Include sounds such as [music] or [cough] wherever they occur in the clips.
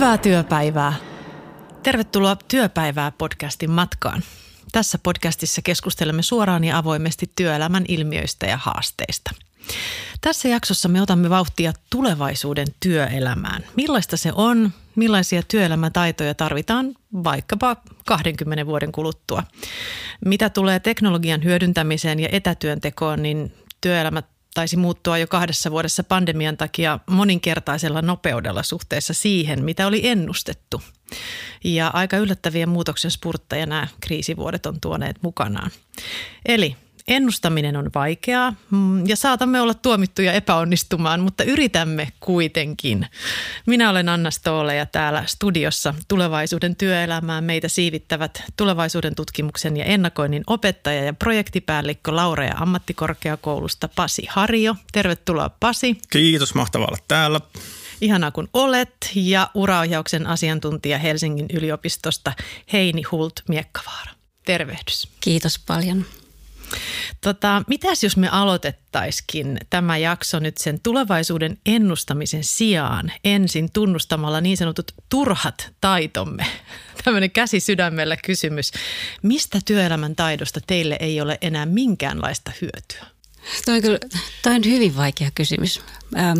Hyvää työpäivää. Tervetuloa Työpäivää podcastin matkaan. Tässä podcastissa keskustelemme suoraan ja avoimesti työelämän ilmiöistä ja haasteista. Tässä jaksossa me otamme vauhtia tulevaisuuden työelämään. Millaista se on, millaisia työelämätaitoja tarvitaan vaikkapa 20 vuoden kuluttua. Mitä tulee teknologian hyödyntämiseen ja etätyöntekoon, niin työelämä taisi muuttua jo kahdessa vuodessa pandemian takia moninkertaisella nopeudella suhteessa siihen, mitä oli ennustettu. Ja aika yllättäviä muutoksen spurtteja nämä kriisivuodet on tuoneet mukanaan. Eli Ennustaminen on vaikeaa mm, ja saatamme olla tuomittuja epäonnistumaan, mutta yritämme kuitenkin. Minä olen Anna Stoole ja täällä studiossa tulevaisuuden työelämään meitä siivittävät tulevaisuuden tutkimuksen ja ennakoinnin opettaja ja projektipäällikkö Laurea ammattikorkeakoulusta Pasi Harjo. Tervetuloa Pasi. Kiitos, mahtavaa olla täällä. Ihanaa kun olet ja uraohjauksen asiantuntija Helsingin yliopistosta Heini Hult Miekkavaara. Tervehdys. Kiitos paljon. Tota, mitäs jos me aloitettaisikin tämä jakso nyt sen tulevaisuuden ennustamisen sijaan ensin tunnustamalla niin sanotut turhat taitomme? [laughs] Tämmöinen käsi sydämellä kysymys. Mistä työelämän taidosta teille ei ole enää minkäänlaista hyötyä? Toi on, kyllä, toi on hyvin vaikea kysymys. Ähm,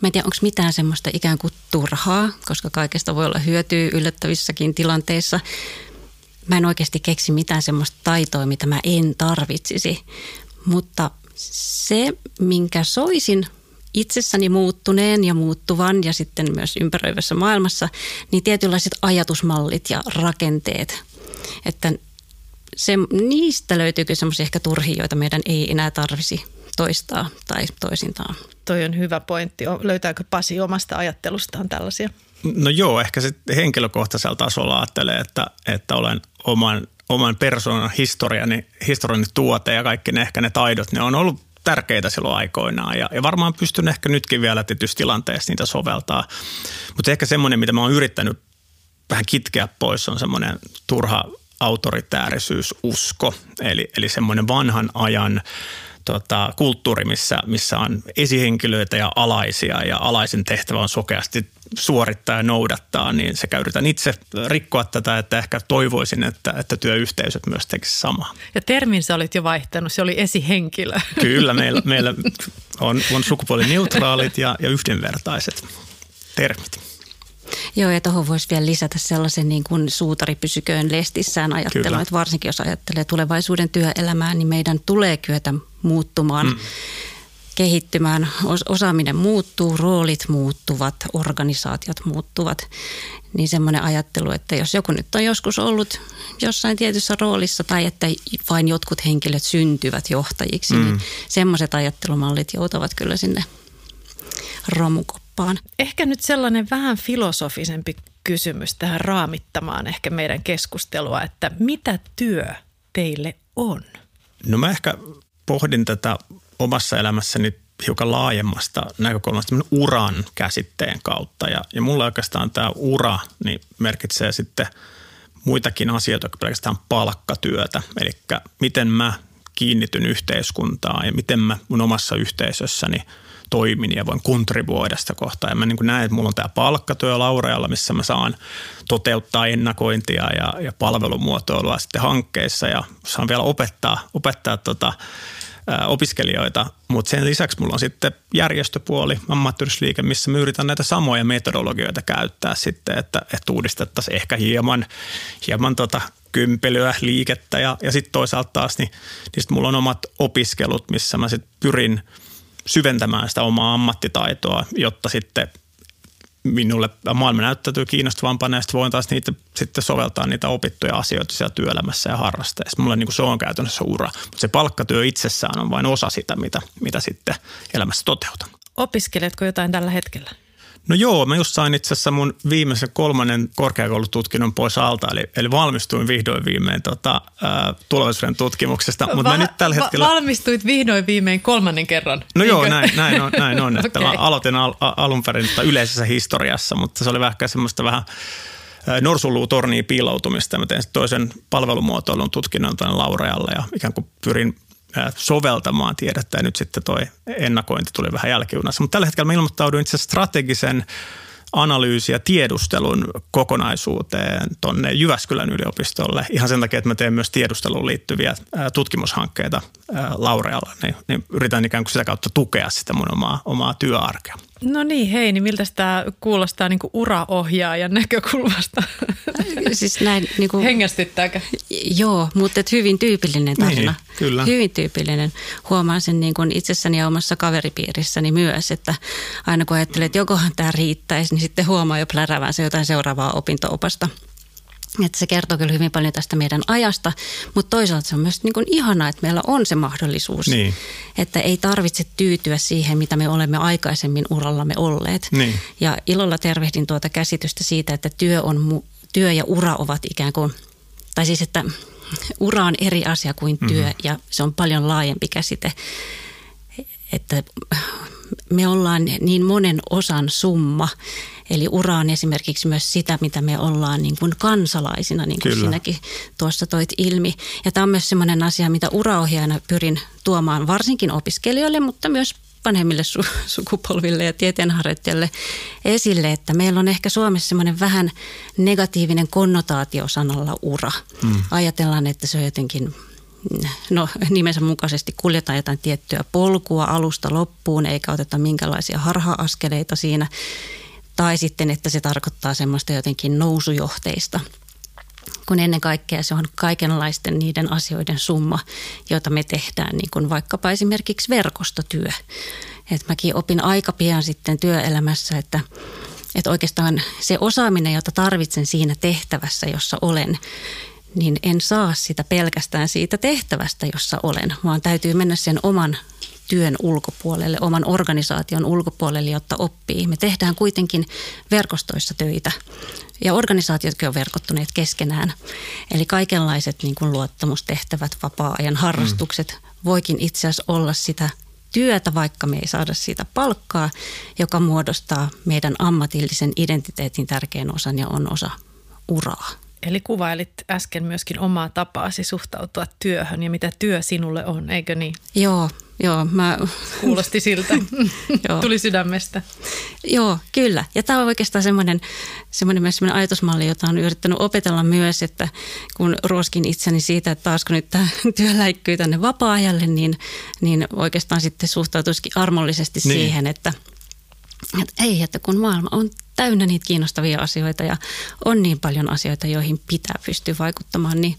Mä en tiedä, onko mitään semmoista ikään kuin turhaa, koska kaikesta voi olla hyötyä yllättävissäkin tilanteissa mä en oikeasti keksi mitään semmoista taitoa, mitä mä en tarvitsisi. Mutta se, minkä soisin itsessäni muuttuneen ja muuttuvan ja sitten myös ympäröivässä maailmassa, niin tietynlaiset ajatusmallit ja rakenteet. Että se, niistä löytyykö semmoisia ehkä turhia, joita meidän ei enää tarvisi toistaa tai toisintaan. Toi on hyvä pointti. Löytääkö Pasi omasta ajattelustaan tällaisia? No joo, ehkä se henkilökohtaisella tasolla ajattelee, että, että olen oman, oman persoonan historiani, historiani tuote ja kaikki ne ehkä ne taidot, ne on ollut tärkeitä silloin aikoinaan ja, ja varmaan pystyn ehkä nytkin vielä tietysti tilanteessa niitä soveltaa. Mutta ehkä semmoinen, mitä mä oon yrittänyt vähän kitkeä pois, on semmoinen turha autoritäärisyys, usko, eli, eli semmoinen vanhan ajan tota, kulttuuri, missä, missä on esihenkilöitä ja alaisia ja alaisen tehtävä on sokeasti suorittaa ja noudattaa, niin sekä yritän itse rikkoa tätä, että ehkä toivoisin, että, että työyhteisöt myös tekisivät samaa. Ja termin sä olit jo vaihtanut, se oli esihenkilö. Kyllä, [laughs] meillä, meillä on, on sukupuolineutraalit ja, ja yhdenvertaiset termit. Joo, ja tuohon voisi vielä lisätä sellaisen niin kuin suutari pysyköön lestissään ajattelun, että varsinkin jos ajattelee tulevaisuuden työelämää, niin meidän tulee kyetä muuttumaan. Mm kehittymään, osaaminen muuttuu, roolit muuttuvat, organisaatiot muuttuvat. Niin semmoinen ajattelu, että jos joku nyt on joskus ollut jossain tietyssä roolissa tai että vain jotkut henkilöt syntyvät johtajiksi, niin mm. niin semmoiset ajattelumallit joutavat kyllä sinne romukoppaan. Ehkä nyt sellainen vähän filosofisempi kysymys tähän raamittamaan ehkä meidän keskustelua, että mitä työ teille on? No mä ehkä pohdin tätä omassa elämässäni hiukan laajemmasta näkökulmasta uran käsitteen kautta. Ja, ja mulle oikeastaan tämä ura niin merkitsee sitten muitakin asioita kuin pelkästään palkkatyötä. Eli miten mä kiinnityn yhteiskuntaan ja miten mä mun omassa yhteisössäni toimin ja voin kontribuoida sitä kohtaa. Ja mä niin näen, että mulla on tämä palkkatyö Laurealla, missä mä saan toteuttaa ennakointia ja, ja palvelumuotoilua sitten hankkeissa ja saan vielä opettaa, opettaa tota, opiskelijoita, mutta sen lisäksi mulla on sitten järjestöpuoli, ammattiyhdysliike, missä mä yritän näitä samoja metodologioita käyttää sitten, että, että uudistettaisiin ehkä hieman, hieman tota kympelyä, liikettä ja, ja sitten toisaalta taas niin, niin sit mulla on omat opiskelut, missä mä sitten pyrin syventämään sitä omaa ammattitaitoa, jotta sitten – minulle maailma näyttäytyy kiinnostavampana ja sitten voin taas niitä sitten soveltaa niitä opittuja asioita siellä työelämässä ja harrasteessa. Mulle niin kuin se on käytännössä ura, mutta se palkkatyö itsessään on vain osa sitä, mitä, mitä sitten elämässä toteutan. Opiskeletko jotain tällä hetkellä? No joo, mä just sain itse asiassa mun viimeisen kolmannen korkeakoulututkinnon pois alta, eli, eli valmistuin vihdoin viimein tota, ä, tulevaisuuden tutkimuksesta. Mutta Va- nyt tällä hetkellä... Valmistuit vihdoin viimein kolmannen kerran? No joo, näin, näin on. Näin on [laughs] että okay. Mä aloitin al- alun perin yleisessä historiassa, mutta se oli vähän semmoista vähän norsuluutorniin piiloutumista. Mä tein toisen palvelumuotoilun tutkinnon tämän Laurealle ja ikään kuin pyrin soveltamaan tiedettä ja nyt sitten toi ennakointi tuli vähän jälkijunassa. Mutta tällä hetkellä mä ilmoittauduin itse strategisen analyysi- ja tiedustelun kokonaisuuteen tuonne Jyväskylän yliopistolle ihan sen takia, että mä teen myös tiedusteluun liittyviä tutkimushankkeita Laurealla, niin, niin yritän ikään kuin sitä kautta tukea sitä mun omaa, omaa työarkea. No niin, hei, niin miltä tämä kuulostaa niin uraohjaajan näkökulmasta? Siis näin niin kuin, Hengästyttääkö? Joo, mutta et hyvin tyypillinen tarina. Niin, kyllä. Hyvin tyypillinen. Huomaan sen niin kuin itsessäni ja omassa kaveripiirissäni myös, että aina kun ajattelee, että jokohan tämä riittäisi, niin sitten huomaa jo plärävänsä jotain seuraavaa opinto-opasta – että se kertoo kyllä hyvin paljon tästä meidän ajasta, mutta toisaalta se on myös niin kuin ihanaa, että meillä on se mahdollisuus, niin. että ei tarvitse tyytyä siihen, mitä me olemme aikaisemmin urallamme olleet. Niin. Ja ilolla tervehdin tuota käsitystä siitä, että työ, on, työ ja ura ovat ikään kuin, tai siis että ura on eri asia kuin työ mm-hmm. ja se on paljon laajempi käsite, että me ollaan niin monen osan summa, Eli ura on esimerkiksi myös sitä, mitä me ollaan niin kuin kansalaisina, niin kuin Kyllä. sinäkin tuossa toit ilmi. Ja tämä on myös sellainen asia, mitä uraohjaajana pyrin tuomaan varsinkin opiskelijoille, mutta myös vanhemmille su- sukupolville ja tieteenharjoittajille esille, että meillä on ehkä Suomessa semmoinen vähän negatiivinen konnotaatio sanalla ura. Mm. Ajatellaan, että se on jotenkin no nimensä mukaisesti kuljetaan jotain tiettyä polkua alusta loppuun, eikä oteta minkälaisia harha-askeleita siinä. Tai sitten, että se tarkoittaa semmoista jotenkin nousujohteista kun ennen kaikkea se on kaikenlaisten niiden asioiden summa, joita me tehdään, niin kuin vaikkapa esimerkiksi verkostotyö. Et mäkin opin aika pian sitten työelämässä, että, että oikeastaan se osaaminen, jota tarvitsen siinä tehtävässä, jossa olen, niin en saa sitä pelkästään siitä tehtävästä, jossa olen, vaan täytyy mennä sen oman työn ulkopuolelle, oman organisaation ulkopuolelle, jotta oppii. Me tehdään kuitenkin verkostoissa töitä ja organisaatiotkin on verkottuneet keskenään. Eli kaikenlaiset niin kuin luottamustehtävät, vapaa-ajan harrastukset mm. voikin itse asiassa olla sitä työtä, vaikka me ei saada siitä palkkaa, joka muodostaa meidän ammatillisen identiteetin tärkeän osan ja on osa uraa. Eli kuvailit äsken myöskin omaa tapaasi suhtautua työhön ja mitä työ sinulle on, eikö niin? Joo, joo. Mä... Kuulosti siltä. [laughs] joo. Tuli sydämestä. Joo, kyllä. Ja tämä on oikeastaan semmoinen, semmoinen myös semmoinen ajatusmalli, jota on yrittänyt opetella myös, että kun ruoskin itseni siitä, että taasko nyt tämä [laughs] työ läikkyy tänne vapaa-ajalle, niin, niin oikeastaan sitten suhtautuisikin armollisesti niin. siihen, että – että ei, että kun maailma on täynnä niitä kiinnostavia asioita ja on niin paljon asioita, joihin pitää pystyä vaikuttamaan, niin,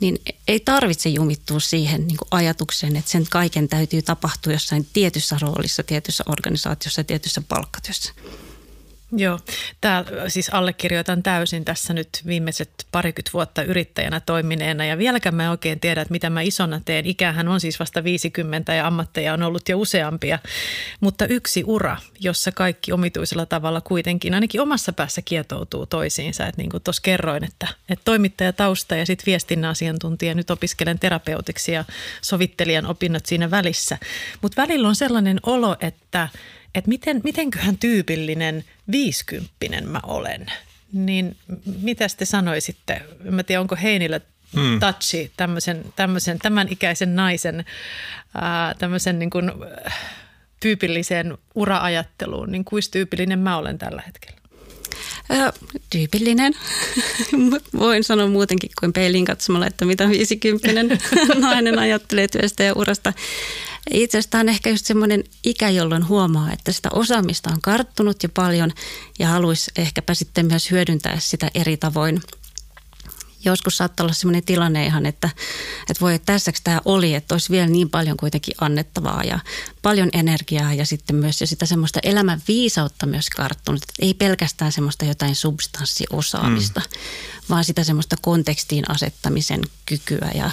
niin ei tarvitse jumittua siihen niin kuin ajatukseen, että sen kaiken täytyy tapahtua jossain tietyssä roolissa, tietyssä organisaatiossa, tietyssä palkkatyössä. Joo, Tää, siis allekirjoitan täysin tässä nyt viimeiset parikymmentä vuotta yrittäjänä toimineena ja vieläkään mä en oikein tiedä, että mitä mä isona teen. Ikähän on siis vasta 50 ja ammatteja on ollut jo useampia, mutta yksi ura, jossa kaikki omituisella tavalla kuitenkin ainakin omassa päässä kietoutuu toisiinsa. Että niin kuin tuossa kerroin, että, että toimittaja tausta ja sitten viestinnän asiantuntija, nyt opiskelen terapeutiksi ja sovittelijan opinnot siinä välissä. Mutta välillä on sellainen olo, että – että miten, mitenköhän tyypillinen viisikymppinen mä olen. Niin mitä te sanoisitte? Mä tiedän, onko Heinillä hmm. touchi tämmöisen, tämmöisen tämän ikäisen naisen ää, tämmöisen niin kuin, tyypilliseen ura-ajatteluun, niin kuin tyypillinen mä olen tällä hetkellä? Ö, tyypillinen. [laughs] Voin sanoa muutenkin kuin peiliin katsomalla, että mitä 50 [laughs] nainen ajattelee työstä ja urasta. Itse asiassa tämä on ehkä just semmoinen ikä, jolloin huomaa, että sitä osaamista on karttunut jo paljon ja haluaisi ehkäpä sitten myös hyödyntää sitä eri tavoin – joskus saattaa olla sellainen tilanne ihan, että, että voi, että tässäks tämä oli, että olisi vielä niin paljon kuitenkin annettavaa ja paljon energiaa ja sitten myös ja sitä semmoista elämän viisautta myös karttunut. Että ei pelkästään semmoista jotain substanssiosaamista, mm. vaan sitä semmoista kontekstiin asettamisen kykyä ja,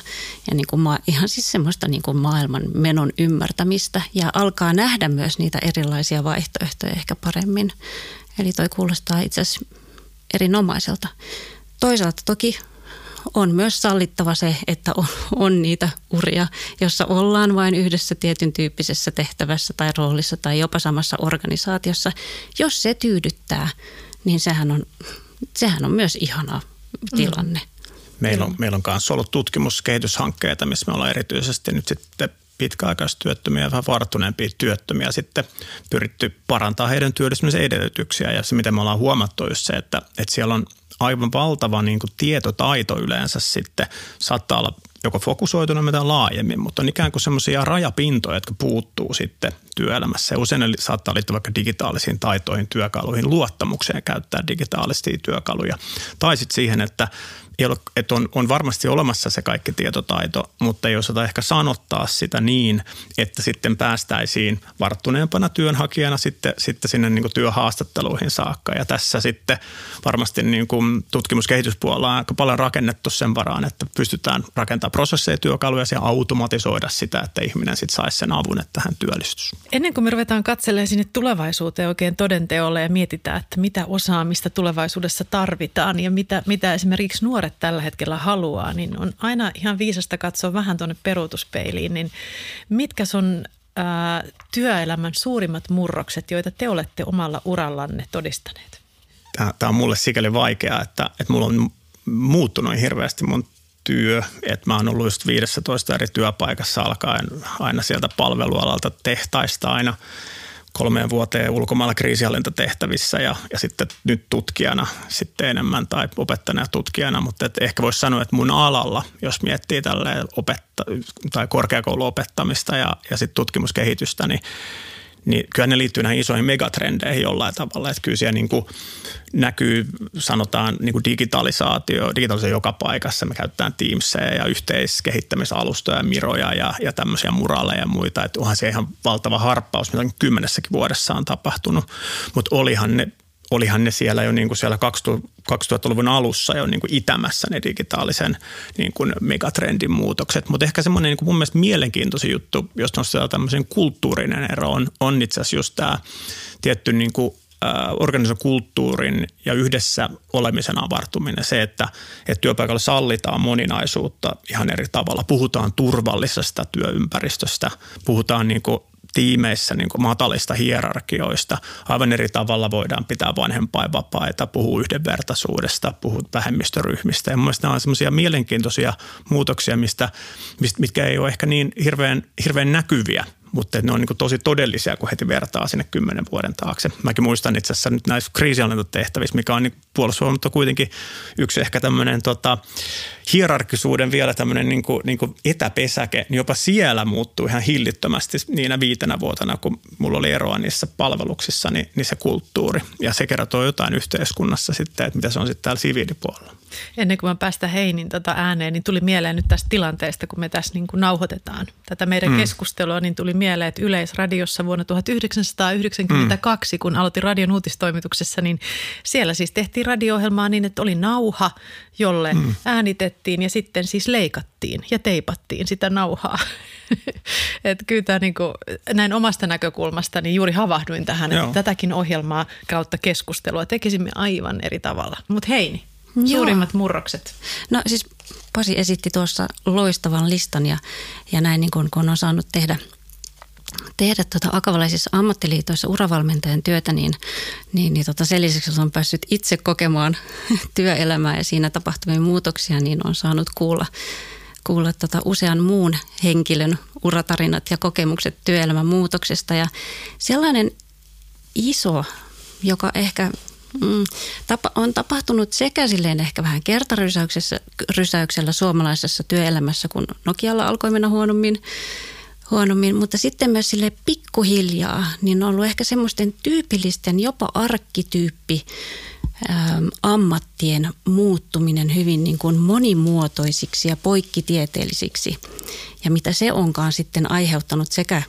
ja niin kuin ma- ihan siis semmoista niin kuin maailman menon ymmärtämistä ja alkaa nähdä myös niitä erilaisia vaihtoehtoja ehkä paremmin. Eli toi kuulostaa itse asiassa erinomaiselta. Toisaalta toki on myös sallittava se, että on, on niitä uria, jossa ollaan vain yhdessä tietyn tyyppisessä tehtävässä tai roolissa tai jopa samassa organisaatiossa. Jos se tyydyttää, niin sehän on, sehän on myös ihana tilanne. Meillä on, meillä on myös ollut tutkimuskehityshankkeita, missä me ollaan erityisesti nyt sitten pitkäaikaistyöttömiä ja vähän varttuneempia työttömiä sitten pyritty parantaa heidän työllistymisen edellytyksiä. Ja se, mitä me ollaan huomattu, on se, että, että siellä on aivan valtava niin kuin tietotaito yleensä sitten saattaa olla joko fokusoituna tai laajemmin, mutta on ikään kuin semmoisia rajapintoja, jotka puuttuu sitten työelämässä. Usein saattaa liittyä vaikka digitaalisiin taitoihin, työkaluihin, luottamukseen käyttää digitaalisia työkaluja. Tai sitten siihen, että ei ole, että on, on varmasti olemassa se kaikki tietotaito, mutta ei osata ehkä sanottaa sitä niin, että sitten päästäisiin varttuneempana työnhakijana sitten, sitten sinne niin kuin työhaastatteluihin saakka. Ja tässä sitten varmasti niin kuin tutkimuskehityspuolella on aika paljon rakennettu sen varaan, että pystytään rakentamaan prosesseja, työkaluja ja automatisoida sitä, että ihminen sitten saisi sen avun, että hän työllistys. Ennen kuin me ruvetaan katselemaan sinne tulevaisuuteen oikein todenteolle ja mietitään, että mitä osaamista tulevaisuudessa tarvitaan ja mitä, mitä esimerkiksi nuoret nuoret tällä hetkellä haluaa, niin on aina ihan viisasta katsoa vähän tuonne peruutuspeiliin, niin mitkä on ää, työelämän suurimmat murrokset, joita te olette omalla urallanne todistaneet? Tämä, tämä on mulle sikäli vaikeaa, että, että mulla on muuttunut hirveästi mun työ, että mä oon ollut just 15 eri työpaikassa alkaen aina sieltä palvelualalta tehtaista aina – kolmeen vuoteen ulkomailla kriisihallintatehtävissä ja, ja sitten nyt tutkijana sitten enemmän tai opettajana tutkijana, mutta et ehkä voisi sanoa, että mun alalla, jos miettii tälle opetta- tai korkeakouluopettamista ja, ja sitten tutkimuskehitystä, niin niin kyllä ne liittyy näihin isoihin megatrendeihin jollain tavalla. Että kyllä siellä niin kuin näkyy, sanotaan niin kuin digitalisaatio, digitalisaatio joka paikassa. Me käytetään Teamsia ja yhteiskehittämisalustoja, miroja ja, ja tämmöisiä muraaleja ja muita. Että onhan se ihan valtava harppaus, mitä kymmenessäkin vuodessa on tapahtunut. Mutta olihan ne olihan ne siellä jo niin kuin siellä 2000-luvun alussa jo niin kuin itämässä ne digitaalisen niin kuin megatrendin muutokset. Mutta ehkä semmoinen niin mun mielestä mielenkiintoisin juttu, jos nostetaan tämmöisen kulttuurinen ero, on, on itse asiassa just tämä tietty niin kuin organisaatiokulttuurin ja yhdessä olemisen avartuminen. Se, että, että työpaikalla sallitaan moninaisuutta ihan eri tavalla. Puhutaan turvallisesta työympäristöstä, puhutaan niin kuin tiimeissä niin matalista hierarkioista. Aivan eri tavalla voidaan pitää vanhempainvapaita, puhua yhdenvertaisuudesta, puhua vähemmistöryhmistä. Ja mielestäni nämä on semmoisia mielenkiintoisia muutoksia, mistä, mitkä ei ole ehkä niin hirveän, hirveän näkyviä mutta ne on niin tosi todellisia, kun heti vertaa sinne kymmenen vuoden taakse. Mäkin muistan itse asiassa nyt näissä kriisihallintatehtävissä, mikä on niin puolustusvoimat kuitenkin yksi ehkä tämmöinen tota, hierarkisuuden vielä tämmöinen niin kuin, niin kuin etäpesäke, niin jopa siellä muuttuu ihan hillittömästi niinä viitenä vuotena, kun mulla oli eroa niissä palveluksissa, niin, niin se kulttuuri. Ja se kertoo jotain yhteiskunnassa sitten, että mitä se on sitten täällä siviilipuolella. Ennen kuin mä päästä Heinin tota ääneen, niin tuli mieleen nyt tästä tilanteesta, kun me tässä niin kuin nauhoitetaan tätä meidän mm. keskustelua, niin tuli mieleen, että Yleisradiossa vuonna 1992, mm. kun aloitin radion uutistoimituksessa, niin siellä siis tehtiin radio-ohjelmaa niin, että oli nauha, jolle mm. äänitettiin ja sitten siis leikattiin ja teipattiin sitä nauhaa. [laughs] että kyllä tämä niin kuin, näin omasta näkökulmasta niin juuri havahduin tähän, Joo. että tätäkin ohjelmaa kautta keskustelua tekisimme aivan eri tavalla. Mutta Heini, suurimmat Joo. murrokset? No siis Pasi esitti tuossa loistavan listan ja, ja näin niin kuin, kun on saanut tehdä – tehdä tuota akavalaisissa ammattiliitoissa uravalmentajan työtä, niin, niin, niin tota sen lisäksi, on päässyt itse kokemaan [laughs] työelämää ja siinä tapahtuvia muutoksia, niin on saanut kuulla, kuulla tota usean muun henkilön uratarinat ja kokemukset työelämän muutoksesta. Ja sellainen iso, joka ehkä mm, tapa, on tapahtunut sekä silleen ehkä vähän kertarysäyksellä suomalaisessa työelämässä, kun Nokialla alkoi mennä huonommin, huonommin, mutta sitten myös sille pikkuhiljaa, niin on ollut ehkä semmoisten tyypillisten, jopa arkkityyppi ammattien muuttuminen hyvin niin kuin monimuotoisiksi ja poikkitieteellisiksi. Ja mitä se onkaan sitten aiheuttanut sekä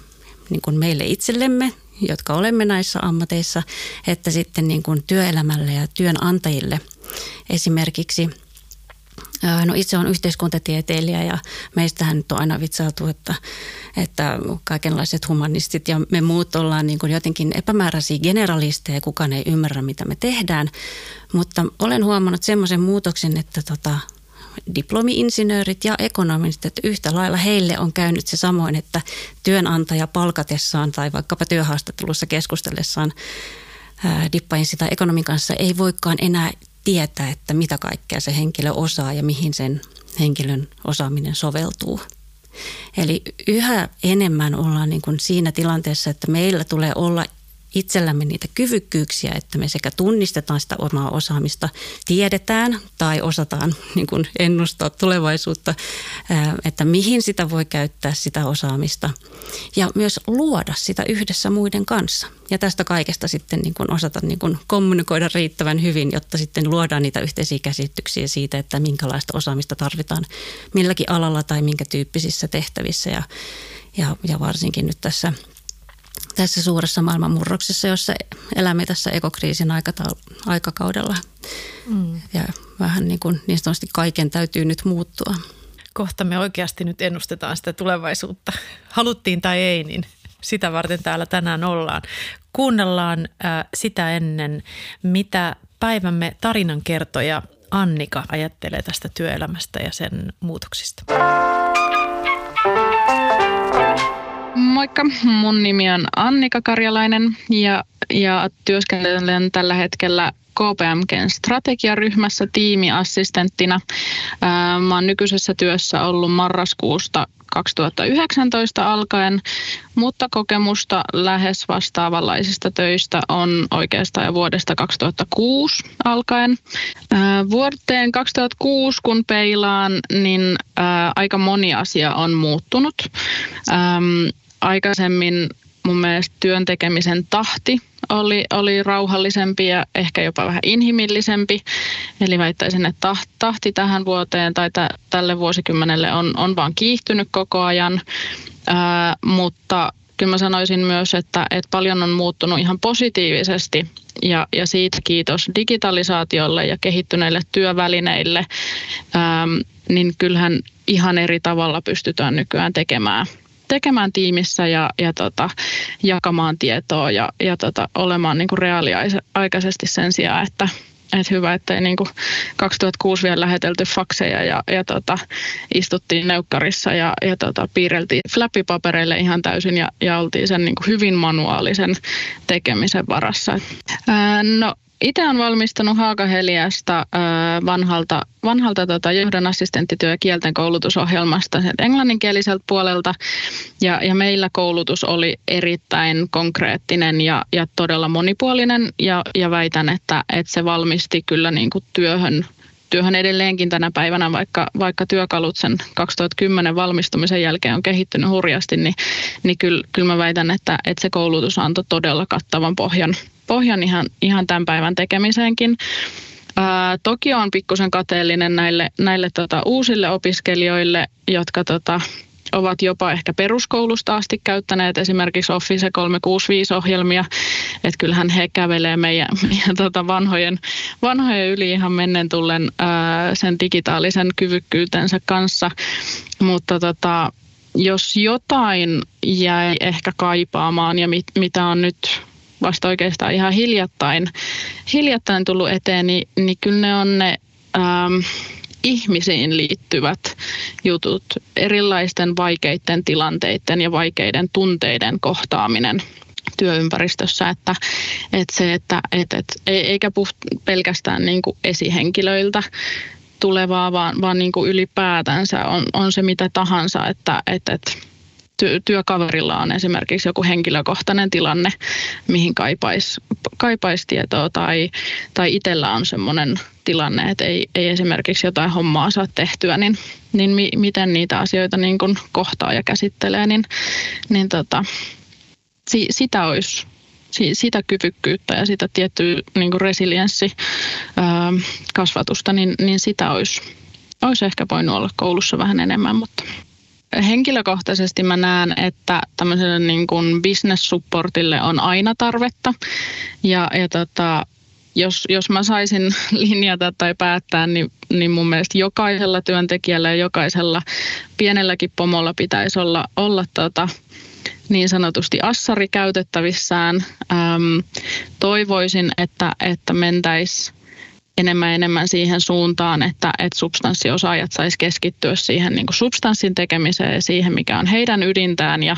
niin kuin meille itsellemme, jotka olemme näissä ammateissa, että sitten niin kuin työelämälle ja työnantajille. Esimerkiksi – No itse on yhteiskuntatieteilijä ja meistähän nyt on aina vitsailtu, että, että kaikenlaiset humanistit ja me muut ollaan niin kuin jotenkin epämääräisiä generalisteja ja kukaan ei ymmärrä, mitä me tehdään. Mutta olen huomannut semmoisen muutoksen, että tota, diplomi-insinöörit ja ekonomistit, että yhtä lailla heille on käynyt se samoin, että työnantaja palkatessaan tai vaikkapa työhaastattelussa keskustellessaan dippain sitä ekonomin kanssa ei voikaan enää tietää, että mitä kaikkea se henkilö osaa ja mihin sen henkilön osaaminen soveltuu. Eli yhä enemmän ollaan niin kuin siinä tilanteessa, että meillä tulee olla itsellämme niitä kyvykkyyksiä, että me sekä tunnistetaan sitä omaa osaamista, tiedetään tai osataan [laughs] niin kuin ennustaa tulevaisuutta, että mihin sitä voi käyttää sitä osaamista ja myös luoda sitä yhdessä muiden kanssa. Ja tästä kaikesta sitten niin kuin osata niin kuin kommunikoida riittävän hyvin, jotta sitten luodaan niitä yhteisiä käsityksiä siitä, että minkälaista osaamista tarvitaan milläkin alalla tai minkä tyyppisissä tehtävissä ja, ja, ja varsinkin nyt tässä – tässä suuressa maailmanmurroksessa, jossa elämme tässä ekokriisin aikakaudella. Mm. Ja vähän niin, kuin, niin sanotusti kaiken täytyy nyt muuttua. Kohta me oikeasti nyt ennustetaan sitä tulevaisuutta. [laughs] Haluttiin tai ei, niin sitä varten täällä tänään ollaan. Kuunnellaan äh, sitä ennen, mitä päivämme tarinankertoja Annika ajattelee tästä työelämästä ja sen muutoksista. Moikka, mun nimi on Annika Karjalainen ja, ja työskentelen tällä hetkellä KPMGn strategiaryhmässä tiimiassistenttina. Mä oon nykyisessä työssä ollut marraskuusta 2019 alkaen, mutta kokemusta lähes vastaavanlaisista töistä on oikeastaan jo vuodesta 2006 alkaen. Vuoteen 2006 kun peilaan, niin aika moni asia on muuttunut aikaisemmin mun mielestä työn tekemisen tahti oli, oli rauhallisempi ja ehkä jopa vähän inhimillisempi. Eli väittäisin, että tahti tähän vuoteen tai t- tälle vuosikymmenelle on, on vaan kiihtynyt koko ajan. Ää, mutta kyllä mä sanoisin myös, että, että paljon on muuttunut ihan positiivisesti ja, ja siitä kiitos digitalisaatiolle ja kehittyneille työvälineille, ää, niin kyllähän ihan eri tavalla pystytään nykyään tekemään – tekemään tiimissä ja, ja tota, jakamaan tietoa ja, ja tota, olemaan niin kuin reaaliaikaisesti sen sijaan, että, että hyvä, että ei niin kuin 2006 vielä lähetelty fakseja ja, ja tota, istuttiin neukkarissa ja, ja tota, piirreltiin flappipapereille ihan täysin ja, ja oltiin sen niin kuin hyvin manuaalisen tekemisen varassa. Ää, no itse olen valmistunut Haakaheliasta vanhalta, vanhalta tota, johdon assistenttityö- ja kielten koulutusohjelmasta englanninkieliseltä puolelta. Ja, ja meillä koulutus oli erittäin konkreettinen ja, ja todella monipuolinen ja, ja väitän, että, että se valmisti kyllä niin kuin työhön työhön edelleenkin tänä päivänä, vaikka, vaikka työkalut sen 2010 valmistumisen jälkeen on kehittynyt hurjasti, niin, niin kyllä, kyllä mä väitän, että, että se koulutus antoi todella kattavan pohjan pohjan ihan, ihan tämän päivän tekemiseenkin. Ää, toki on pikkusen kateellinen näille, näille tota, uusille opiskelijoille, jotka tota, ovat jopa ehkä peruskoulusta asti käyttäneet esimerkiksi Office 365-ohjelmia. Että kyllähän he kävelee meidän, meidän tota vanhojen, vanhojen yli ihan mennen tullen ää, sen digitaalisen kyvykkyytensä kanssa. Mutta tota, jos jotain jäi ehkä kaipaamaan ja mit, mitä on nyt vasta oikeastaan ihan hiljattain, hiljattain tullut eteen, niin, niin kyllä ne on ne ähm, ihmisiin liittyvät jutut, erilaisten vaikeiden tilanteiden ja vaikeiden tunteiden kohtaaminen työympäristössä, että, että se, että että että eikä puht pelkästään niin kuin esihenkilöiltä tulevaa, vaan, vaan niin kuin ylipäätänsä on, on se mitä tahansa, että, että, että ty- työkaverilla on esimerkiksi joku henkilökohtainen tilanne, mihin kaipaisi kaipais tietoa tai, tai itsellä on semmoinen tilanne, että ei, ei esimerkiksi jotain hommaa saa tehtyä, niin, niin mi, miten niitä asioita niin kun kohtaa ja käsittelee, niin, niin tota, si, sitä olisi sitä kyvykkyyttä ja sitä tiettyä niin resilienssi kasvatusta, niin, niin sitä olisi, olisi ehkä voinut olla koulussa vähän enemmän, mutta henkilökohtaisesti mä näen, että tämmöiselle niin kuin business supportille on aina tarvetta. Ja, ja tota, jos, jos mä saisin [laughs] linjata tai päättää, niin, niin mun mielestä jokaisella työntekijällä ja jokaisella pienelläkin pomolla pitäisi olla, olla tota, niin sanotusti assari käytettävissään. Ähm, toivoisin, että, että mentäisiin enemmän enemmän siihen suuntaan, että, että substanssiosaajat saisi keskittyä siihen niin kuin substanssin tekemiseen ja siihen, mikä on heidän ydintään. Ja,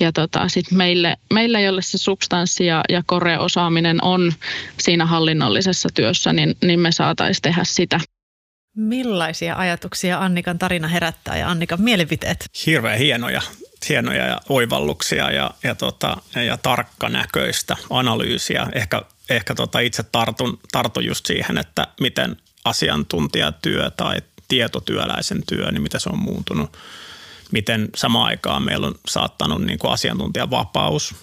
ja tota, sit meille, meille, jolle se substanssi ja, ja koreosaaminen on siinä hallinnollisessa työssä, niin, niin me saataisiin tehdä sitä. Millaisia ajatuksia Annikan tarina herättää ja Annikan mielipiteet? Hirveän hienoja, hienoja ja oivalluksia ja, ja, tota, ja tarkkanäköistä analyysiä. Ehkä, ehkä tota itse tartun, tartun just siihen, että miten asiantuntijatyö tai tietotyöläisen työ, niin miten se on muuntunut. Miten samaan aikaan meillä on saattanut niin kuin asiantuntijan vapaus,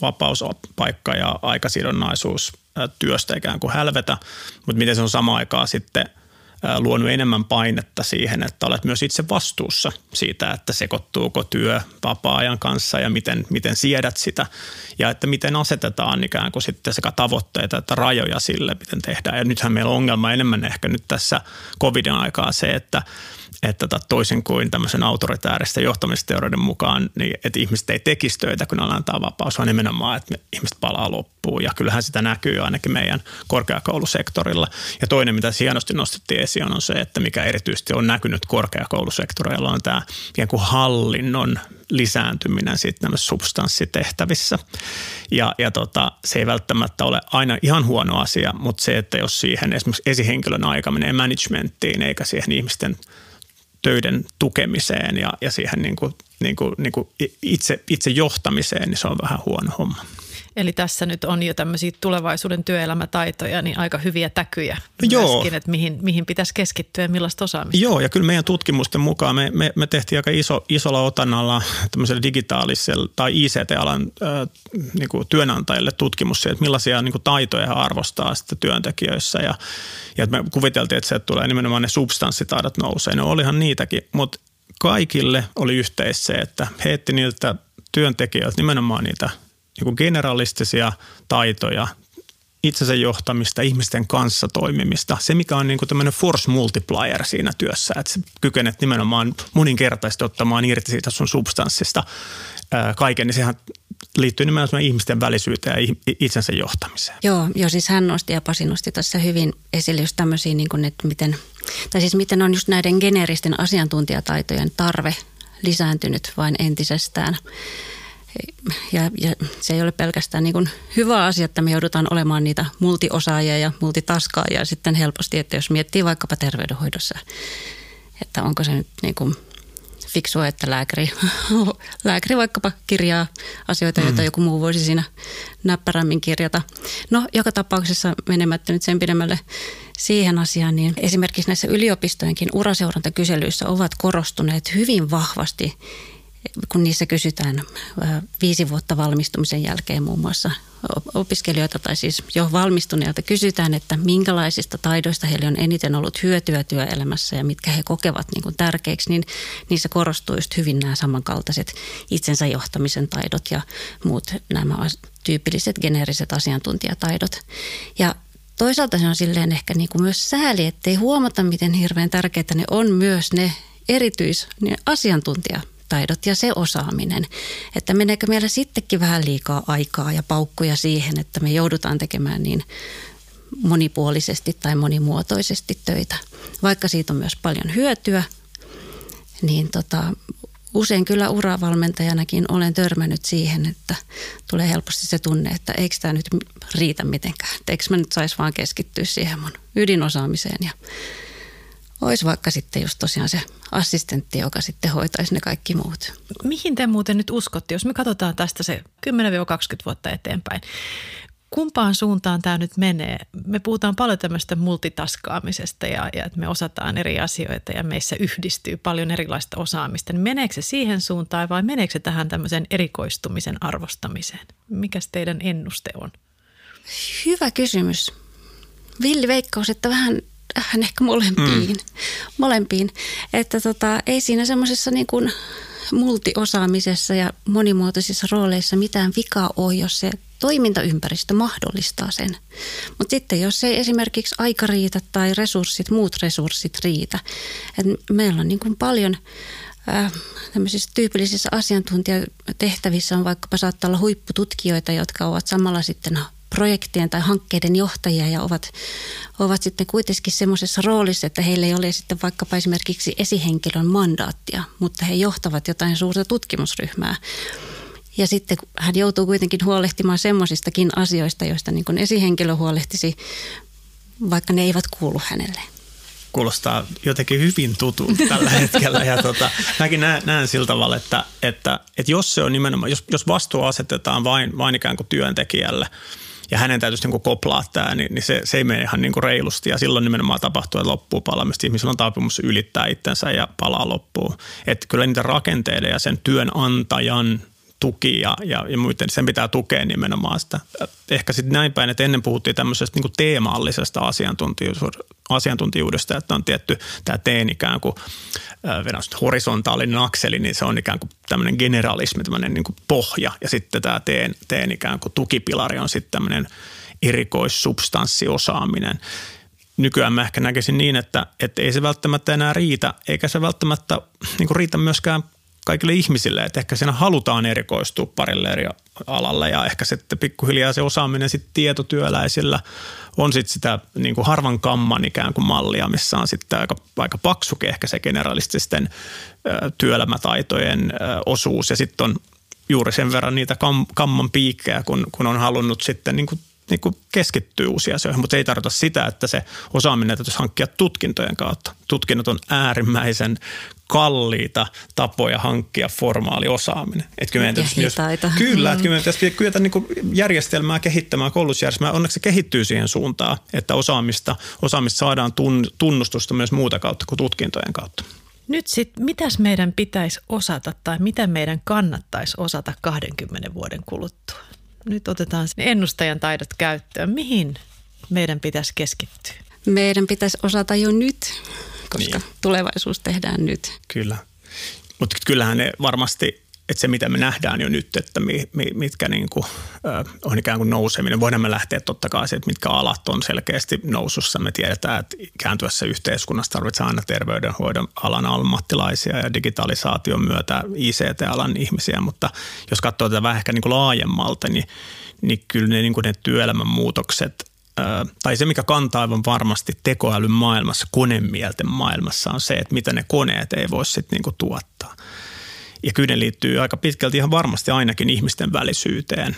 vapauspaikka ja aikasidonnaisuus työstä ikään kuin hälvetä, mutta miten se on samaan aikaan sitten – luonut enemmän painetta siihen, että olet myös itse vastuussa siitä, että sekoittuuko työ vapaa-ajan kanssa ja miten, miten siedät sitä ja että miten asetetaan ikään kuin sitten sekä tavoitteita että rajoja sille, miten tehdään. Ja nythän meillä on ongelma enemmän ehkä nyt tässä covidin aikaa se, että että tota, toisin kuin tämmöisen autoritääristen johtamisteorioiden mukaan, niin että ihmiset ei tekisi töitä, kun ne antaa vapaus, vaan nimenomaan, että ihmiset palaa loppuun. Ja kyllähän sitä näkyy ainakin meidän korkeakoulusektorilla. Ja toinen, mitä hienosti nostettiin esiin, on se, että mikä erityisesti on näkynyt korkeakoulusektorilla, on tämä ikään kuin hallinnon lisääntyminen sitten substanssitehtävissä. Ja, ja tota, se ei välttämättä ole aina ihan huono asia, mutta se, että jos siihen esimerkiksi esihenkilön aika menee managementtiin eikä siihen ihmisten – töiden tukemiseen ja, ja siihen niin kuin, niin kuin, niin kuin itse, itse johtamiseen, niin se on vähän huono homma. Eli tässä nyt on jo tämmöisiä tulevaisuuden työelämätaitoja, niin aika hyviä täkyjä no Joo. myöskin, että mihin, mihin pitäisi keskittyä ja millaista osaamista. Joo, ja kyllä meidän tutkimusten mukaan me, me, me tehtiin aika iso, isolla otannalla tämmöisellä digitaalisella tai ICT-alan äh, niin kuin työnantajille tutkimus että millaisia niin kuin taitoja he arvostaa sitten työntekijöissä. Ja, ja me kuviteltiin, että se tulee nimenomaan ne substanssitaidot nousee. No olihan niitäkin, mutta kaikille oli yhteis se, että he niiltä työntekijöiltä nimenomaan niitä – niin generalistisia taitoja, itsensä johtamista, ihmisten kanssa toimimista. Se, mikä on niin kuin tämmöinen force multiplier siinä työssä, että sä kykenet nimenomaan moninkertaisesti ottamaan irti siitä sun substanssista ää, kaiken, niin sehän liittyy nimenomaan ihmisten välisyyteen ja itsensä johtamiseen. Joo, jo siis hän nosti ja Pasi nosti tässä hyvin esille just tämmöisiä, niin kuin, että miten, tai siis miten on just näiden geneeristen asiantuntijataitojen tarve lisääntynyt vain entisestään ja, ja se ei ole pelkästään niin kuin hyvä asia, että me joudutaan olemaan niitä multiosaajia ja multitaskaajia sitten helposti, että jos miettii vaikkapa terveydenhoidossa, että onko se nyt niin kuin fiksua, että lääkäri, [laughs] lääkäri vaikkapa kirjaa asioita, joita mm. joku muu voisi siinä näppärämmin kirjata. No, joka tapauksessa menemättä nyt sen pidemmälle siihen asiaan, niin esimerkiksi näissä yliopistojenkin uraseurantakyselyissä ovat korostuneet hyvin vahvasti kun niissä kysytään viisi vuotta valmistumisen jälkeen muun muassa opiskelijoita tai siis jo valmistuneilta kysytään, että minkälaisista taidoista heille on eniten ollut hyötyä työelämässä ja mitkä he kokevat niin kuin tärkeiksi, niin niissä korostuu just hyvin nämä samankaltaiset itsensä johtamisen taidot ja muut nämä tyypilliset geneeriset asiantuntijataidot. Ja toisaalta se on silleen ehkä niin kuin myös sääli, ettei huomata, miten hirveän tärkeitä ne on myös ne erityis ne asiantuntija taidot ja se osaaminen. Että meneekö meillä sittenkin vähän liikaa aikaa ja paukkuja siihen, että me joudutaan tekemään niin monipuolisesti tai monimuotoisesti töitä. Vaikka siitä on myös paljon hyötyä, niin tota, usein kyllä uravalmentajanakin olen törmännyt siihen, että tulee helposti se tunne, että eikö tämä nyt riitä mitenkään. Että eikö mä nyt saisi vaan keskittyä siihen mun ydinosaamiseen ja olisi vaikka sitten just tosiaan se assistentti, joka sitten hoitaisi ne kaikki muut. Mihin te muuten nyt uskotte, jos me katsotaan tästä se 10-20 vuotta eteenpäin? Kumpaan suuntaan tämä nyt menee? Me puhutaan paljon tämmöistä multitaskaamisesta ja, ja että me osataan eri asioita ja meissä yhdistyy paljon erilaista osaamista. Niin meneekö se siihen suuntaan vai meneekö se tähän tämmöisen erikoistumisen arvostamiseen? Mikäs teidän ennuste on? Hyvä kysymys. Villi veikkaus, että vähän vähän ehkä molempiin. Mm. molempiin. Että tota, ei siinä semmoisessa niin kuin multiosaamisessa ja monimuotoisissa rooleissa mitään vikaa ole, jos se toimintaympäristö mahdollistaa sen. Mutta sitten jos ei esimerkiksi aika riitä tai resurssit, muut resurssit riitä. Et meillä on niin kuin paljon äh, tämmöisissä tyypillisissä asiantuntijatehtävissä on vaikkapa saattaa olla huippututkijoita, jotka ovat samalla sitten projektien tai hankkeiden johtajia ja ovat, ovat sitten kuitenkin semmoisessa roolissa, että heillä ei ole sitten vaikkapa esimerkiksi esihenkilön mandaattia, mutta he johtavat jotain suurta tutkimusryhmää. Ja sitten hän joutuu kuitenkin huolehtimaan semmoisistakin asioista, joista niin kuin esihenkilö huolehtisi, vaikka ne eivät kuulu hänelle. kuulostaa jotenkin hyvin tutulta tällä [laughs] hetkellä. Ja tota, mäkin näen, näen sillä tavalla, että, että, että jos se on nimenomaan, jos, jos vastuu asetetaan vain, vain ikään kuin työntekijälle – ja hänen täytyisi niin koplaa tämä, niin, niin se, se ei mene ihan niin kuin reilusti ja silloin nimenomaan tapahtuu, että loppuu palaamista. Ihmisillä on taipumus ylittää itsensä ja palaa loppuun. Että kyllä niitä rakenteiden ja sen työnantajan tuki ja, ja, ja muuten sen pitää tukea nimenomaan sitä. Ehkä sitten näin päin, että ennen puhuttiin tämmöisestä niin teemallisesta asiantuntijuudesta, että on tietty tämä teen ikään kuin horisontaalinen akseli, niin se on ikään kuin tämmöinen generalismi, tämmöinen niin pohja ja sitten tämä teen, teen ikään kuin tukipilari on sitten tämmöinen erikoissubstanssiosaaminen nykyään mä ehkä näkisin niin, että, että ei se välttämättä enää riitä, eikä se välttämättä niin riitä myöskään kaikille ihmisille, että ehkä siinä halutaan erikoistua parille eri alalle ja ehkä sitten pikkuhiljaa se osaaminen sitten tietotyöläisillä on sitten sitä niin kuin harvan kamman ikään kuin mallia, missä on sitten aika, aika paksukin ehkä se generalististen työelämätaitojen osuus. Ja sitten on juuri sen verran niitä kam, kamman piikkejä, kun, kun on halunnut sitten niin kuin niin kuin keskittyy uusiin asioihin, mutta ei tarkoita sitä, että se osaaminen täytyisi hankkia tutkintojen kautta. Tutkinnot on äärimmäisen kalliita tapoja hankkia formaali osaaminen. Että kyllä meidän myös, kyllä, että kyllä meidän pitäisi kyetä niin järjestelmää kehittämään, koulutusjärjestelmää. Onneksi se kehittyy siihen suuntaan, että osaamista, osaamista saadaan tunnustusta myös muuta kautta kuin tutkintojen kautta. Nyt sitten, mitäs meidän pitäisi osata tai mitä meidän kannattaisi osata 20 vuoden kuluttua? Nyt otetaan ennustajan taidot käyttöön. Mihin meidän pitäisi keskittyä? Meidän pitäisi osata jo nyt koska niin. tulevaisuus tehdään nyt. Kyllä. Mutta kyllähän ne varmasti, että se mitä me nähdään jo nyt, että mi, mi, mitkä niin kuin, äh, on ikään kuin nouseminen. Voidaan me lähteä totta kai että mitkä alat on selkeästi nousussa. Me tiedetään, että kääntyessä yhteiskunnassa tarvitsee aina terveydenhoidon alan ammattilaisia ja digitalisaation myötä ICT-alan ihmisiä, mutta jos katsoo tätä vähän ehkä niin kuin laajemmalta, niin, niin kyllä ne, niin kuin ne työelämän muutokset tai se, mikä kantaa aivan varmasti tekoälyn maailmassa, konemielten maailmassa, on se, että mitä ne koneet ei voi sitten niinku tuottaa. Ja kyllä ne liittyy aika pitkälti ihan varmasti ainakin ihmisten välisyyteen.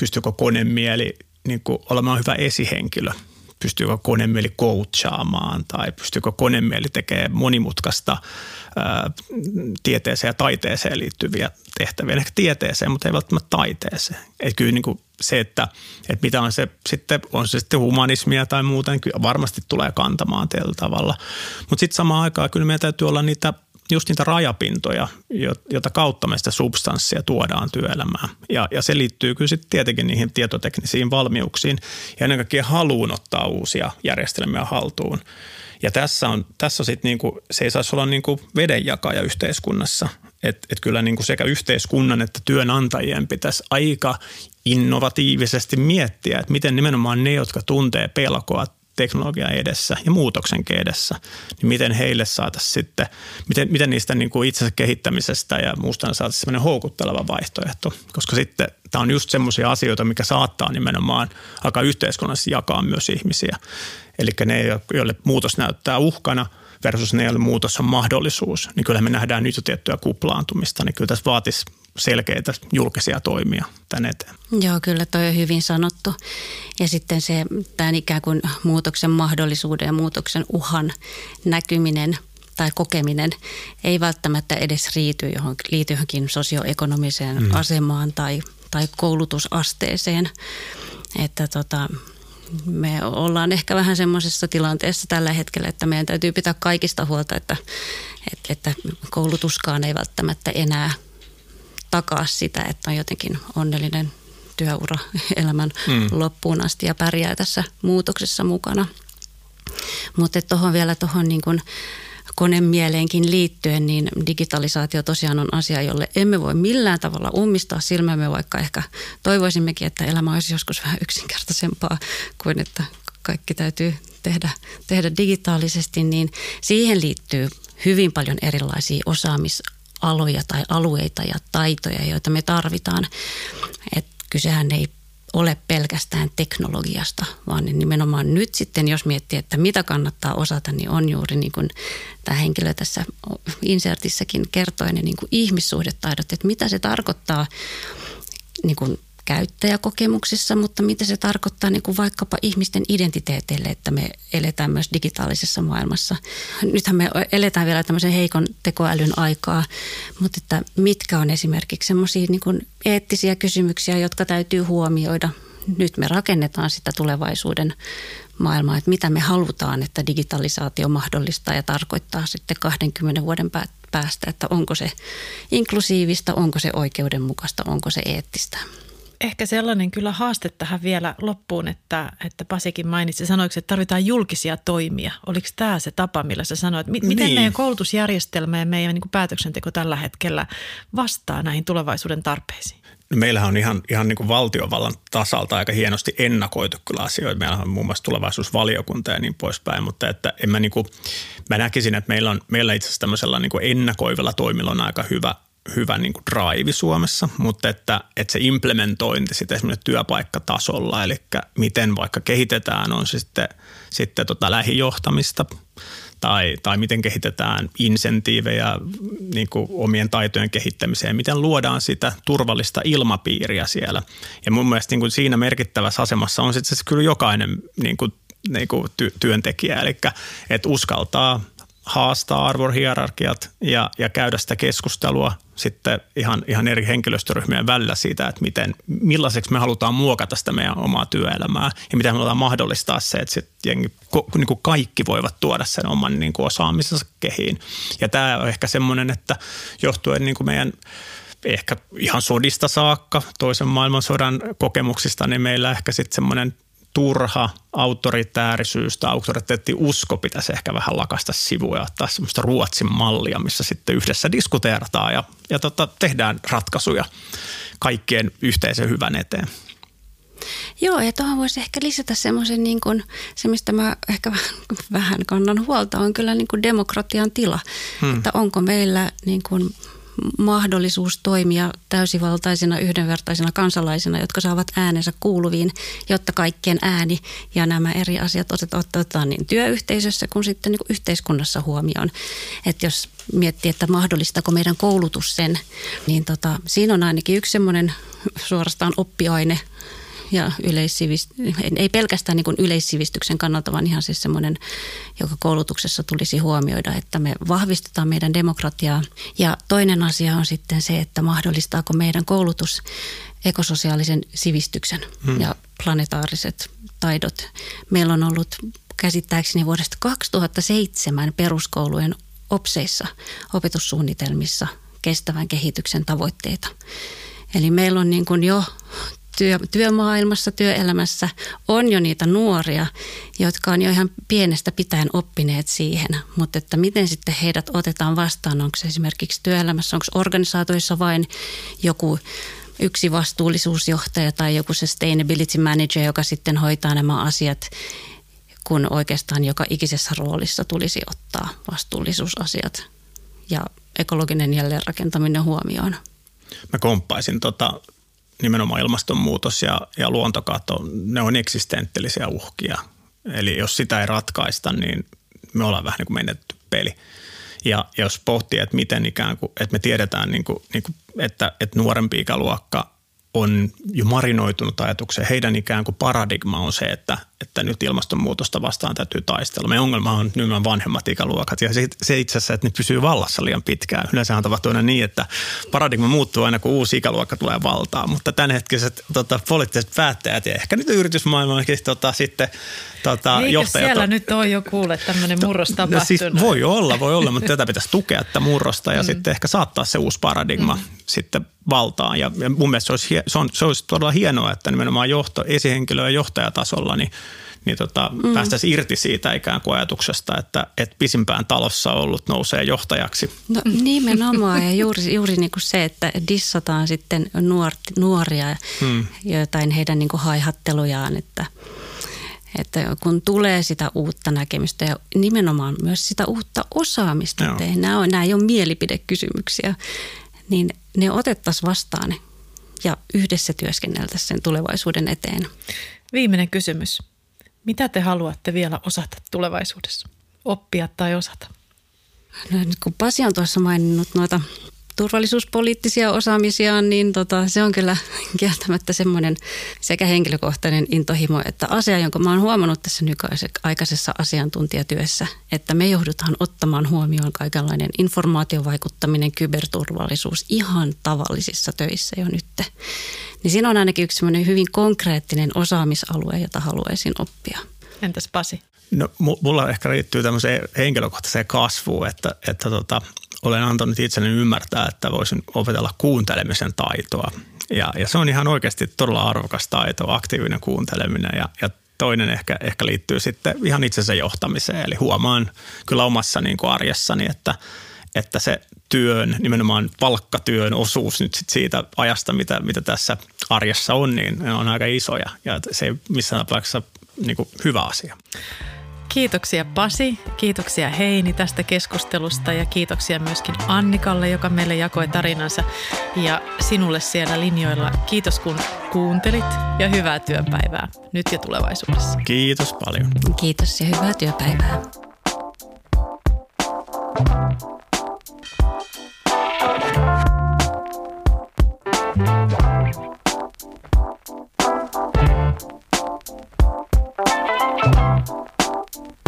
Pystyykö konemieli niin olemaan hyvä esihenkilö – pystyykö konemieli coachaamaan tai pystyykö konemieli tekemään monimutkaista ää, tieteeseen ja taiteeseen liittyviä tehtäviä. Ehkä tieteeseen, mutta ei välttämättä taiteeseen. Et kyllä niin kuin se, että, että mitä on se sitten, on se sitten humanismia tai muuta, niin kyllä varmasti tulee kantamaan tällä tavalla. Mutta sitten samaan aikaan kyllä meidän täytyy olla niitä just niitä rajapintoja, joita kautta me sitä substanssia tuodaan työelämään. Ja, ja se liittyy kyllä sitten tietenkin niihin tietoteknisiin valmiuksiin ja ennen kaikkea haluun ottaa uusia järjestelmiä haltuun. Ja tässä on, tässä sitten niinku, se ei saisi olla niinku vedenjakaja yhteiskunnassa. Että et kyllä niinku sekä yhteiskunnan että työnantajien pitäisi aika innovatiivisesti miettiä, että miten nimenomaan ne, jotka tuntee pelkoa teknologian edessä ja muutoksen edessä, niin miten heille saataisiin sitten, miten, miten niistä niin kuin itsensä kehittämisestä ja muusta saataisiin sellainen houkutteleva vaihtoehto, koska sitten tämä on just semmoisia asioita, mikä saattaa nimenomaan aika yhteiskunnassa jakaa myös ihmisiä. Eli ne, joille muutos näyttää uhkana – versus ne, joille muutos on mahdollisuus, niin kyllä me nähdään nyt jo tiettyä kuplaantumista, niin kyllä tässä vaatisi selkeitä julkisia toimia tänne eteen. Joo, kyllä toi on hyvin sanottu. Ja sitten se tämän ikään kuin muutoksen mahdollisuuden ja muutoksen uhan näkyminen tai kokeminen ei välttämättä edes riity johon, liity johonkin sosioekonomiseen mm. asemaan tai, tai koulutusasteeseen. Että tota, me ollaan ehkä vähän semmoisessa tilanteessa tällä hetkellä, että meidän täytyy pitää kaikista huolta, että, että, koulutuskaan ei välttämättä enää takaa sitä, että on jotenkin onnellinen työura [laughs] elämän mm. loppuun asti ja pärjää tässä muutoksessa mukana. Mutta tuohon vielä tuohon niin kuin konemieleenkin liittyen, niin digitalisaatio tosiaan on asia, jolle emme voi millään tavalla ummistaa silmämme, vaikka ehkä toivoisimmekin, että elämä olisi joskus vähän yksinkertaisempaa kuin että kaikki täytyy tehdä, tehdä digitaalisesti, niin siihen liittyy hyvin paljon erilaisia osaamisaloja tai alueita ja taitoja, joita me tarvitaan. Et kysehän ei ole pelkästään teknologiasta, vaan nimenomaan nyt sitten, jos miettii, että mitä kannattaa osata, niin on juuri niin kuin tämä henkilö tässä insertissäkin kertoi, ne niin kuin ihmissuhdetaidot, että mitä se tarkoittaa niin kuin käyttäjäkokemuksissa, mutta mitä se tarkoittaa niin kuin vaikkapa ihmisten identiteeteille, että me eletään myös digitaalisessa maailmassa. Nythän me eletään vielä tämmöisen heikon tekoälyn aikaa, mutta että mitkä on esimerkiksi semmoisia niin eettisiä kysymyksiä, jotka täytyy huomioida. Nyt me rakennetaan sitä tulevaisuuden maailmaa, että mitä me halutaan, että digitalisaatio mahdollistaa ja tarkoittaa sitten 20 vuoden päästä, että onko se inklusiivista, onko se oikeudenmukaista, onko se eettistä. Ehkä sellainen kyllä haaste tähän vielä loppuun, että, että Pasikin mainitsi, sanoiko, että tarvitaan julkisia toimia. Oliko tämä se tapa, millä sä sanoit? M- miten niin. meidän koulutusjärjestelmä ja meidän niin kuin päätöksenteko tällä hetkellä vastaa näihin tulevaisuuden tarpeisiin? No meillähän on ihan, ihan niin kuin valtiovallan tasalta aika hienosti ennakoitu kyllä asioita. Meillä on muun muassa tulevaisuusvaliokunta ja niin poispäin, mutta että en mä, niin kuin, mä näkisin, että meillä on meillä itse asiassa tämmöisellä niin kuin ennakoivilla toimilla on aika hyvä, hyvä niin kuin drive Suomessa, mutta että, että se implementointi sitten esimerkiksi työpaikkatasolla, eli miten vaikka kehitetään on se sitten, sitten tota lähijohtamista tai, tai miten kehitetään insentiivejä niin kuin omien taitojen kehittämiseen, miten luodaan sitä turvallista ilmapiiriä siellä. Ja mun mielestä niin kuin siinä merkittävässä asemassa on sitten kyllä jokainen niin kuin, niin kuin ty- työntekijä, eli että uskaltaa – haastaa arvohierarkiat ja, ja käydä sitä keskustelua sitten ihan, ihan eri henkilöstöryhmien välillä siitä, että miten, millaiseksi me halutaan muokata sitä meidän omaa työelämää ja miten me halutaan mahdollistaa se, että sit jengi, niin kuin kaikki voivat tuoda sen oman niin kuin osaamisensa kehiin. Ja tämä on ehkä semmoinen, että johtuen niin kuin meidän ehkä ihan sodista saakka, toisen maailmansodan kokemuksista, niin meillä ehkä sitten semmoinen turha autoritäärisyys tai usko pitäisi ehkä vähän lakasta sivuja ja ottaa semmoista Ruotsin mallia, missä sitten yhdessä diskuteerataan ja, ja tota, tehdään ratkaisuja kaikkien yhteisen hyvän eteen. Joo, ja tuohon voisi ehkä lisätä semmoisen, niin kuin, se mistä mä ehkä vähän kannan huolta, on kyllä niin kuin demokratian tila. Hmm. Että onko meillä niin kuin mahdollisuus toimia täysivaltaisina, yhdenvertaisina kansalaisina, jotka saavat äänensä kuuluviin, jotta kaikkien ääni ja nämä eri asiat otetaan niin työyhteisössä kuin sitten niin kuin yhteiskunnassa huomioon. Että jos miettii, että mahdollistako meidän koulutus sen, niin tota, siinä on ainakin yksi semmoinen suorastaan oppiaine ja yleissivist, ei pelkästään niin kuin yleissivistyksen kannalta, vaan ihan siis semmoinen, joka koulutuksessa tulisi huomioida, että me vahvistetaan meidän demokratiaa. Ja toinen asia on sitten se, että mahdollistaako meidän koulutus ekososiaalisen sivistyksen hmm. ja planetaariset taidot. Meillä on ollut käsittääkseni vuodesta 2007 peruskoulujen opseissa, opetussuunnitelmissa kestävän kehityksen tavoitteita. Eli meillä on niin kuin jo työ, työmaailmassa, työelämässä on jo niitä nuoria, jotka on jo ihan pienestä pitäen oppineet siihen. Mutta että miten sitten heidät otetaan vastaan, onko se esimerkiksi työelämässä, onko organisaatoissa vain joku yksi vastuullisuusjohtaja tai joku sustainability manager, joka sitten hoitaa nämä asiat, kun oikeastaan joka ikisessä roolissa tulisi ottaa vastuullisuusasiat ja ekologinen jälleenrakentaminen huomioon. Mä komppaisin tota nimenomaan ilmastonmuutos ja, ja luontokato, ne on eksistenttelisiä uhkia. Eli jos sitä ei ratkaista, niin me ollaan vähän niin kuin menetty peli. Ja jos pohtii, että miten ikään kuin, että me tiedetään, niin kuin, niin kuin, että, että nuorempi ikäluokka on jo marinoitunut ajatukseen. Heidän ikään kuin paradigma on se, että, että nyt ilmastonmuutosta vastaan täytyy taistella. Meidän ongelma on nimenomaan vanhemmat ikäluokat ja se, se itse asiassa, että ne pysyy vallassa liian pitkään. Yleensä tapahtuu aina niin, että paradigma muuttuu aina kun uusi ikäluokka tulee valtaan, mutta tämänhetkiset tota, poliittiset päättäjät ja ehkä nyt yritysmaailmakin tota, sitten tota, Eikö johtajat... siellä on... nyt on jo kuule tämmöinen murros tapahtunut? No, siis voi olla, voi olla, mutta tätä pitäisi tukea tätä murrosta ja mm. sitten ehkä saattaa se uusi paradigma mm. sitten valtaan. Ja, ja mun mielestä se olisi, se, on, se olisi todella hienoa, että nimenomaan johto, esihenkilö- ja johtajatasolla niin niin tota, mm. päästäisiin irti siitä ikään kuin ajatuksesta, että, että pisimpään talossa ollut nousee johtajaksi. No nimenomaan ja juuri, juuri niin kuin se, että dissataan sitten nuor, nuoria mm. jotain heidän niin kuin haihattelujaan, että, että kun tulee sitä uutta näkemystä ja nimenomaan myös sitä uutta osaamista, että nämä, on, nämä ei ole mielipidekysymyksiä, niin ne otettaisiin vastaan ja yhdessä työskenneltäisiin sen tulevaisuuden eteen. Viimeinen kysymys. Mitä te haluatte vielä osata tulevaisuudessa? Oppia tai osata? No, nyt kun Pasi on tuossa maininnut noita turvallisuuspoliittisia osaamisiaan, niin tota, se on kyllä [laughs] kieltämättä semmoinen sekä henkilökohtainen intohimo, että asia, jonka mä oon huomannut tässä nykyaikaisessa asiantuntijatyössä, että me joudutaan ottamaan huomioon kaikenlainen informaatiovaikuttaminen, kyberturvallisuus ihan tavallisissa töissä jo nyt. Niin siinä on ainakin yksi semmoinen hyvin konkreettinen osaamisalue, jota haluaisin oppia. Entäs Pasi? No, mulla ehkä liittyy tämmöiseen henkilökohtaiseen kasvuun, että, että tota, olen antanut itselleni ymmärtää, että voisin opetella kuuntelemisen taitoa. Ja, ja se on ihan oikeasti todella arvokas taito, aktiivinen kuunteleminen ja, ja toinen ehkä, ehkä liittyy sitten ihan itsensä johtamiseen. Eli huomaan kyllä omassa niin kuin arjessani, että, että se työn, nimenomaan palkkatyön osuus nyt sit siitä ajasta, mitä, mitä tässä arjessa on, niin on aika isoja ja se ei missään tapauksessa niin kuin hyvä asia. Kiitoksia Pasi, kiitoksia Heini tästä keskustelusta ja kiitoksia myöskin Annikalle, joka meille jakoi tarinansa. Ja sinulle siellä linjoilla kiitos kun kuuntelit ja hyvää työpäivää nyt ja tulevaisuudessa. Kiitos paljon. Kiitos ja hyvää työpäivää. thank you Thank you.